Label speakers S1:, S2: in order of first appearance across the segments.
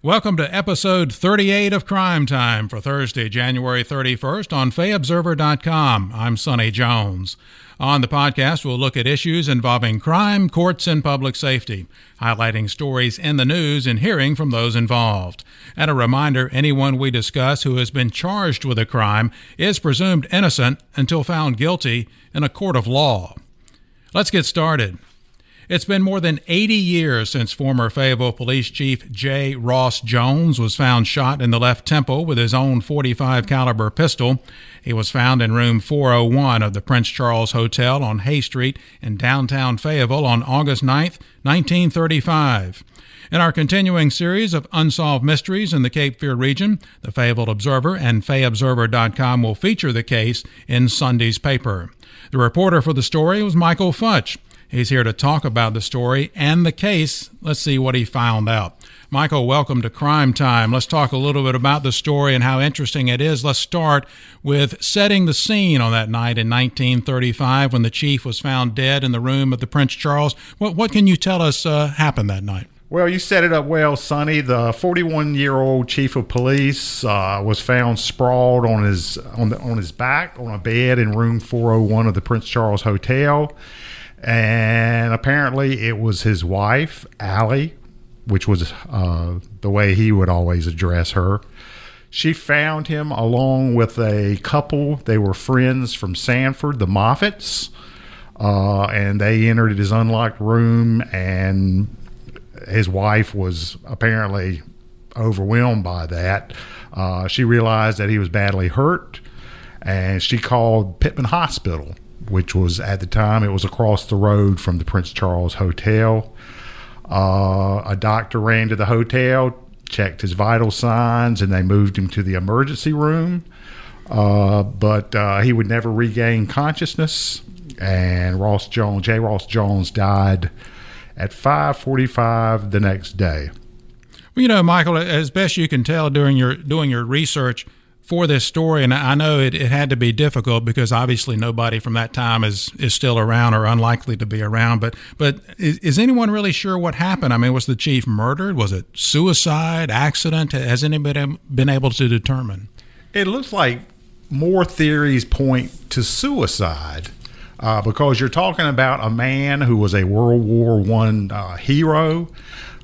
S1: Welcome to episode 38 of Crime Time for Thursday, January 31st on FayObserver.com. I'm Sonny Jones. On the podcast, we'll look at issues involving crime, courts, and public safety, highlighting stories in the news and hearing from those involved. And a reminder anyone we discuss who has been charged with a crime is presumed innocent until found guilty in a court of law. Let's get started. It's been more than 80 years since former Fayetteville Police Chief J. Ross Jones was found shot in the left temple with his own 45 caliber pistol. He was found in room 401 of the Prince Charles Hotel on Hay Street in downtown Fayetteville on August 9, 1935. In our continuing series of unsolved mysteries in the Cape Fear region, the Fayetteville Observer and FayObserver.com will feature the case in Sunday's paper. The reporter for the story was Michael Futch. He's here to talk about the story and the case. Let's see what he found out. Michael, welcome to Crime Time. Let's talk a little bit about the story and how interesting it is. Let's start with setting the scene on that night in 1935 when the chief was found dead in the room of the Prince Charles. What, what can you tell us uh, happened that night?
S2: Well, you set it up well, Sonny. The 41 year old chief of police uh, was found sprawled on his on, the, on his back on a bed in room 401 of the Prince Charles Hotel and apparently it was his wife, Allie, which was uh, the way he would always address her. She found him along with a couple. They were friends from Sanford, the Moffats, uh, and they entered his unlocked room. And his wife was apparently overwhelmed by that. Uh, she realized that he was badly hurt, and she called Pittman Hospital which was at the time it was across the road from the Prince Charles Hotel. Uh, a doctor ran to the hotel, checked his vital signs, and they moved him to the emergency room. Uh, but uh, he would never regain consciousness, and Ross Jones, J. Ross Jones, died at 5:45 the next day.
S1: Well, you know, Michael, as best you can tell during your doing your research, for this story, and I know it, it had to be difficult because obviously nobody from that time is is still around or unlikely to be around. But but is, is anyone really sure what happened? I mean, was the chief murdered? Was it suicide, accident? Has anybody been able to determine?
S2: It looks like more theories point to suicide. Uh, because you're talking about a man who was a World War One uh, hero.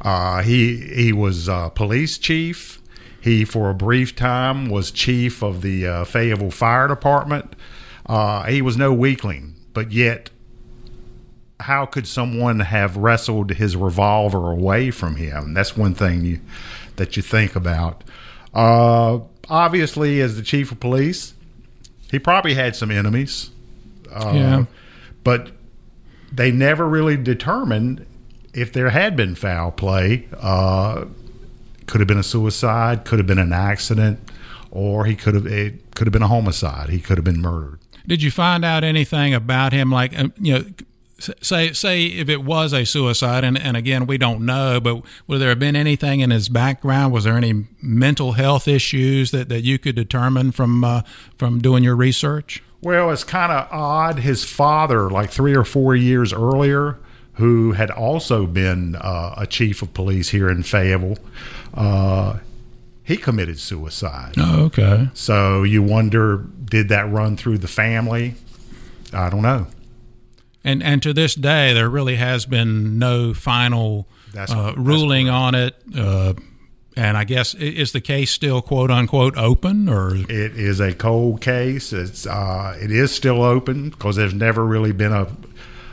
S2: Uh, he he was police chief. He, for a brief time, was chief of the uh, Fayetteville Fire Department. Uh, he was no weakling, but yet, how could someone have wrestled his revolver away from him? That's one thing you, that you think about. Uh, obviously, as the chief of police, he probably had some enemies.
S1: Uh, yeah.
S2: But they never really determined if there had been foul play. Uh, could have been a suicide, could have been an accident, or he could have it could have been a homicide. He could have been murdered.
S1: Did you find out anything about him? Like um, you know, say say if it was a suicide, and and again we don't know, but would there have been anything in his background? Was there any mental health issues that that you could determine from uh, from doing your research?
S2: Well, it's kind of odd. His father, like three or four years earlier, who had also been uh, a chief of police here in Fayetteville, uh, he committed suicide.
S1: Oh, okay.
S2: So you wonder, did that run through the family? I don't know.
S1: And and to this day, there really has been no final uh, ruling on it. Uh, and I guess is the case still quote unquote open, or
S2: it is a cold case. It's uh, it is still open because there's never really been a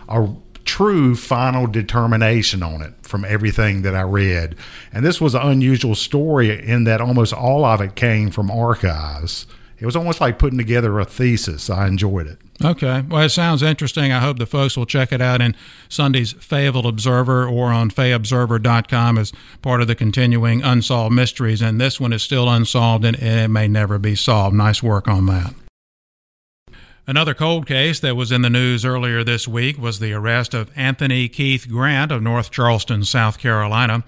S2: a true final determination on it from everything that I read. And this was an unusual story in that almost all of it came from archives. It was almost like putting together a thesis. I enjoyed it.
S1: Okay. Well, it sounds interesting. I hope the folks will check it out in Sunday's Fayetteville Observer or on FayObserver.com as part of the continuing Unsolved Mysteries. And this one is still unsolved and it may never be solved. Nice work on that. Another cold case that was in the news earlier this week was the arrest of Anthony Keith Grant of North Charleston, South Carolina.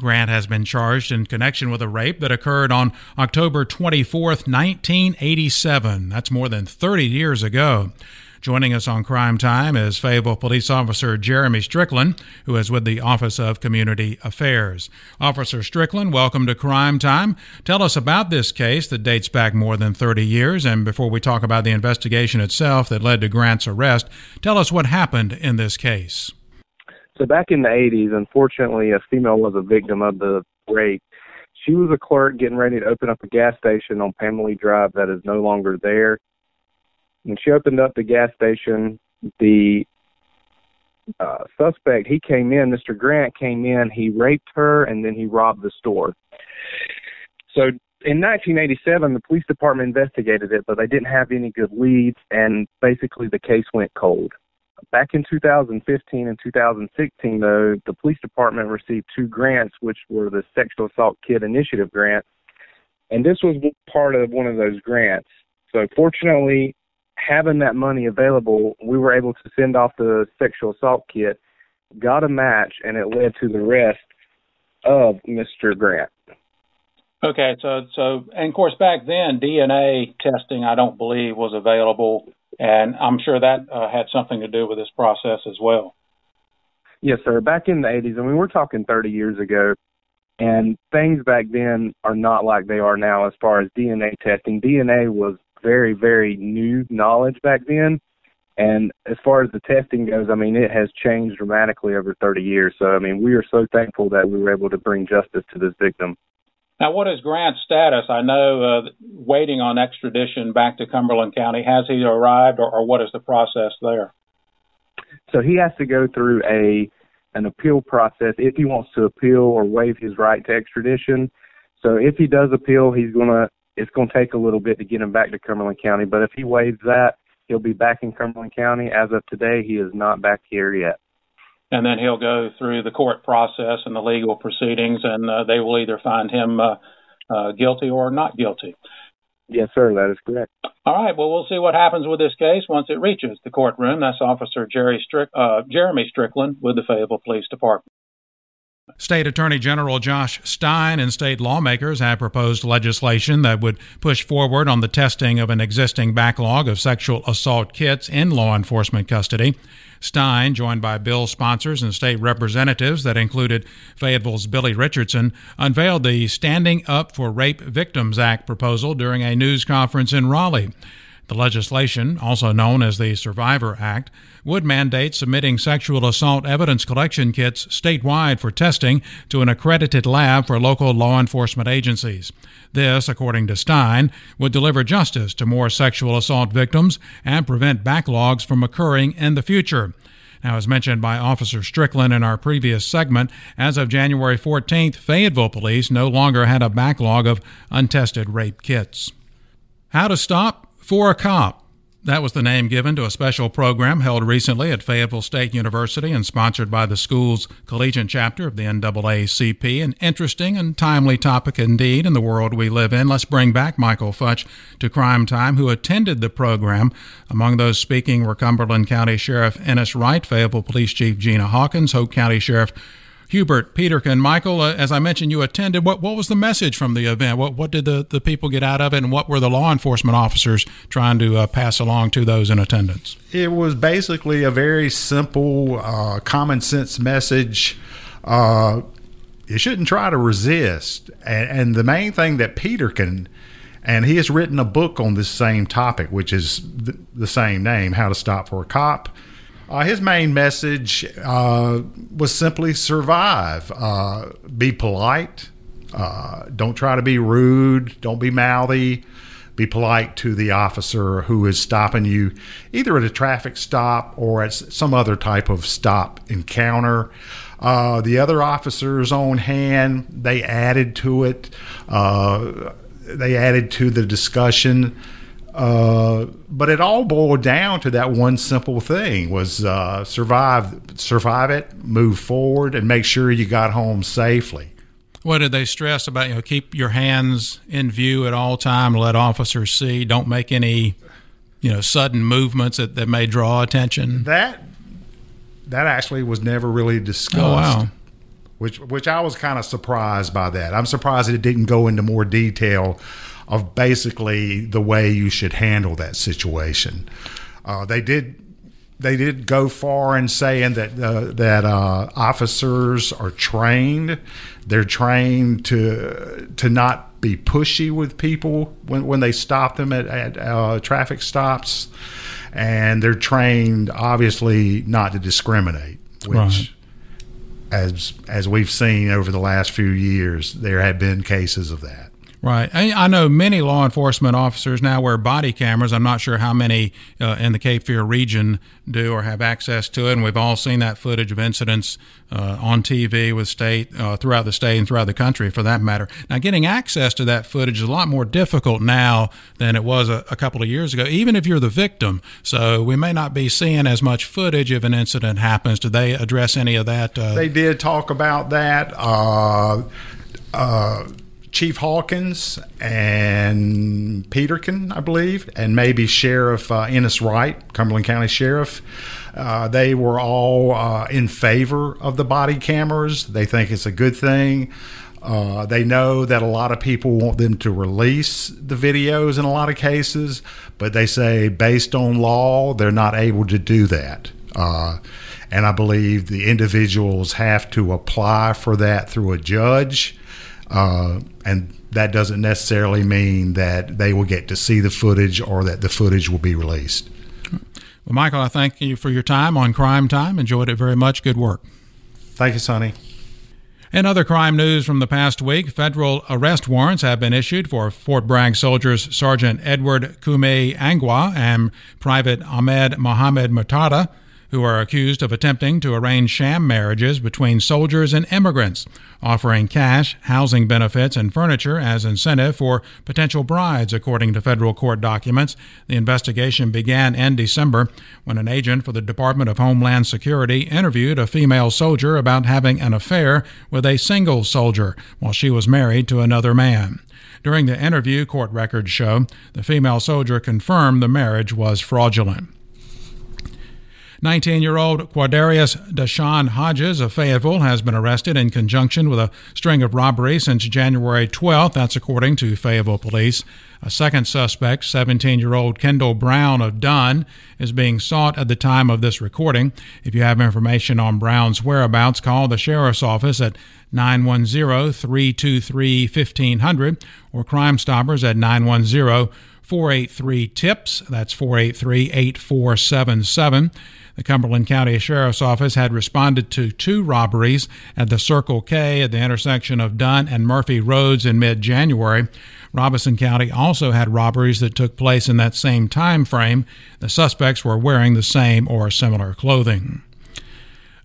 S1: Grant has been charged in connection with a rape that occurred on October 24, 1987. That's more than 30 years ago. Joining us on Crime Time is Fayetteville Police Officer Jeremy Strickland, who is with the Office of Community Affairs. Officer Strickland, welcome to Crime Time. Tell us about this case that dates back more than 30 years, and before we talk about the investigation itself that led to Grant's arrest, tell us what happened in this case.
S3: So back in the 80s, unfortunately, a female was a victim of the rape. She was a clerk getting ready to open up a gas station on Pamela Drive that is no longer there when she opened up the gas station, the uh, suspect he came in, Mr. Grant came in, he raped her, and then he robbed the store. So in 1987, the police department investigated it, but they didn't have any good leads, and basically the case went cold. Back in 2015 and 2016, though, the police department received two grants, which were the Sexual Assault Kit Initiative grants, and this was part of one of those grants. So fortunately, having that money available, we were able to send off the sexual assault kit, got a match, and it led to the arrest of Mr. Grant.
S1: Okay, so so and of course back then DNA testing I don't believe was available, and I'm sure that uh, had something to do with this process as well.
S3: Yes, sir. Back in the 80s, I mean we're talking 30 years ago, and things back then are not like they are now as far as DNA testing. DNA was very, very new knowledge back then. And as far as the testing goes, I mean, it has changed dramatically over 30 years. So, I mean, we are so thankful that we were able to bring justice to this victim.
S1: Now, what is Grant's status? I know uh, waiting on extradition back to Cumberland County. Has he arrived, or, or what is the process there?
S3: So he has to go through a an appeal process if he wants to appeal or waive his right to extradition. So if he does appeal, he's going to it's going to take a little bit to get him back to Cumberland County. But if he waives that, he'll be back in Cumberland County. As of today, he is not back here yet.
S1: And then he'll go through the court process and the legal proceedings, and uh, they will either find him uh, uh, guilty or not guilty.
S3: Yes, sir, that is correct.
S1: All right. Well, we'll see what happens with this case once it reaches the courtroom. That's Officer Jerry Strick, uh, Jeremy Strickland with the Fayetteville Police Department. State Attorney General Josh Stein and state lawmakers have proposed legislation that would push forward on the testing of an existing backlog of sexual assault kits in law enforcement custody. Stein, joined by bill sponsors and state representatives that included Fayetteville's Billy Richardson, unveiled the Standing Up for Rape Victims Act proposal during a news conference in Raleigh. The legislation, also known as the Survivor Act, would mandate submitting sexual assault evidence collection kits statewide for testing to an accredited lab for local law enforcement agencies. This, according to Stein, would deliver justice to more sexual assault victims and prevent backlogs from occurring in the future. Now, as mentioned by Officer Strickland in our previous segment, as of January 14th, Fayetteville police no longer had a backlog of untested rape kits. How to stop for a Cop. That was the name given to a special program held recently at Fayetteville State University and sponsored by the school's collegiate chapter of the NAACP. An interesting and timely topic indeed in the world we live in. Let's bring back Michael Futch to Crime Time, who attended the program. Among those speaking were Cumberland County Sheriff Ennis Wright, Fayetteville Police Chief Gina Hawkins, Hoke County Sheriff Hubert Peterkin. Michael, uh, as I mentioned, you attended. What what was the message from the event? What what did the, the people get out of it, and what were the law enforcement officers trying to uh, pass along to those in attendance?
S2: It was basically a very simple, uh, common sense message. Uh, you shouldn't try to resist, and, and the main thing that Peterkin and he has written a book on this same topic, which is the same name, How to Stop for a Cop. Uh, his main message uh, was simply survive, uh, be polite, uh, don't try to be rude, don't be mouthy, be polite to the officer who is stopping you, either at a traffic stop or at some other type of stop encounter. Uh, the other officers on hand, they added to it. Uh, they added to the discussion. Uh, but it all boiled down to that one simple thing was uh, survive survive it move forward and make sure you got home safely.
S1: What did they stress about you know keep your hands in view at all time let officers see don't make any you know sudden movements that, that may draw attention?
S2: That that actually was never really discussed
S1: oh, wow.
S2: which which I was kind of surprised by that. I'm surprised it didn't go into more detail of basically the way you should handle that situation. Uh, they did they did go far in saying that uh, that uh, officers are trained. They're trained to to not be pushy with people when, when they stop them at, at uh, traffic stops, and they're trained obviously not to discriminate, which.
S1: Right.
S2: As as we've seen over the last few years, there have been cases of that.
S1: Right. I, know many law enforcement officers now wear body cameras. I'm not sure how many uh, in the Cape Fear region do or have access to it. And we've all seen that footage of incidents uh, on TV with state uh, throughout the state and throughout the country, for that matter. Now, getting access to that footage is a lot more difficult now than it was a, a couple of years ago, even if you're the victim. So we may not be seeing as much footage if an incident happens. Do they address any of that?
S2: Uh? They did talk about that. Chief Hawkins and Peterkin, I believe, and maybe Sheriff uh, Ennis Wright, Cumberland County Sheriff. Uh, they were all uh, in favor of the body cameras. They think it's a good thing. Uh, they know that a lot of people want them to release the videos in a lot of cases, but they say, based on law, they're not able to do that. Uh, and I believe the individuals have to apply for that through a judge uh, and that doesn't necessarily mean that they will get to see the footage or that the footage will be released.
S1: Well, Michael, I thank you for your time on Crime Time. Enjoyed it very much. Good work.
S2: Thank you, Sonny.
S1: In other crime news from the past week, federal arrest warrants have been issued for Fort Bragg soldiers Sergeant Edward Kume Angwa and Private Ahmed Mohammed Mutada who are accused of attempting to arrange sham marriages between soldiers and immigrants, offering cash, housing benefits, and furniture as incentive for potential brides, according to federal court documents. The investigation began in December when an agent for the Department of Homeland Security interviewed a female soldier about having an affair with a single soldier while she was married to another man. During the interview, court records show the female soldier confirmed the marriage was fraudulent. 19 year old Quadarius Deshawn Hodges of Fayetteville has been arrested in conjunction with a string of robberies since January 12th. That's according to Fayetteville police. A second suspect, 17 year old Kendall Brown of Dunn, is being sought at the time of this recording. If you have information on Brown's whereabouts, call the sheriff's office at 910 323 1500 or Crime Stoppers at 910 483 TIPS. That's 483 8477. The Cumberland County Sheriff's Office had responded to two robberies at the Circle K at the intersection of Dunn and Murphy Roads in mid January. Robeson County also had robberies that took place in that same time frame. The suspects were wearing the same or similar clothing.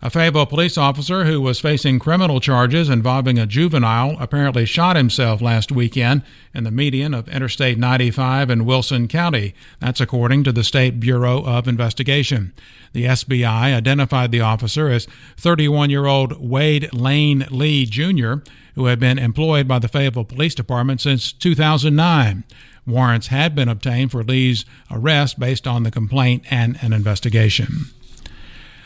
S1: A Fayetteville police officer who was facing criminal charges involving a juvenile apparently shot himself last weekend in the median of Interstate 95 in Wilson County. That's according to the State Bureau of Investigation. The SBI identified the officer as 31 year old Wade Lane Lee Jr., who had been employed by the Fayetteville Police Department since 2009. Warrants had been obtained for Lee's arrest based on the complaint and an investigation.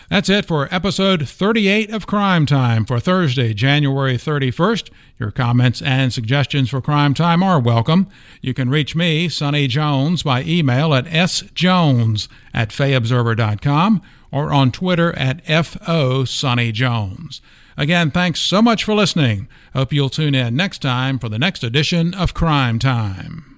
S1: That's it for episode 38 of Crime Time for Thursday, January 31st. Your comments and suggestions for Crime Time are welcome. You can reach me, Sonny Jones, by email at sjones at fayobserver.com or on Twitter at FO Sonny Jones. Again, thanks so much for listening. Hope you'll tune in next time for the next edition of Crime Time.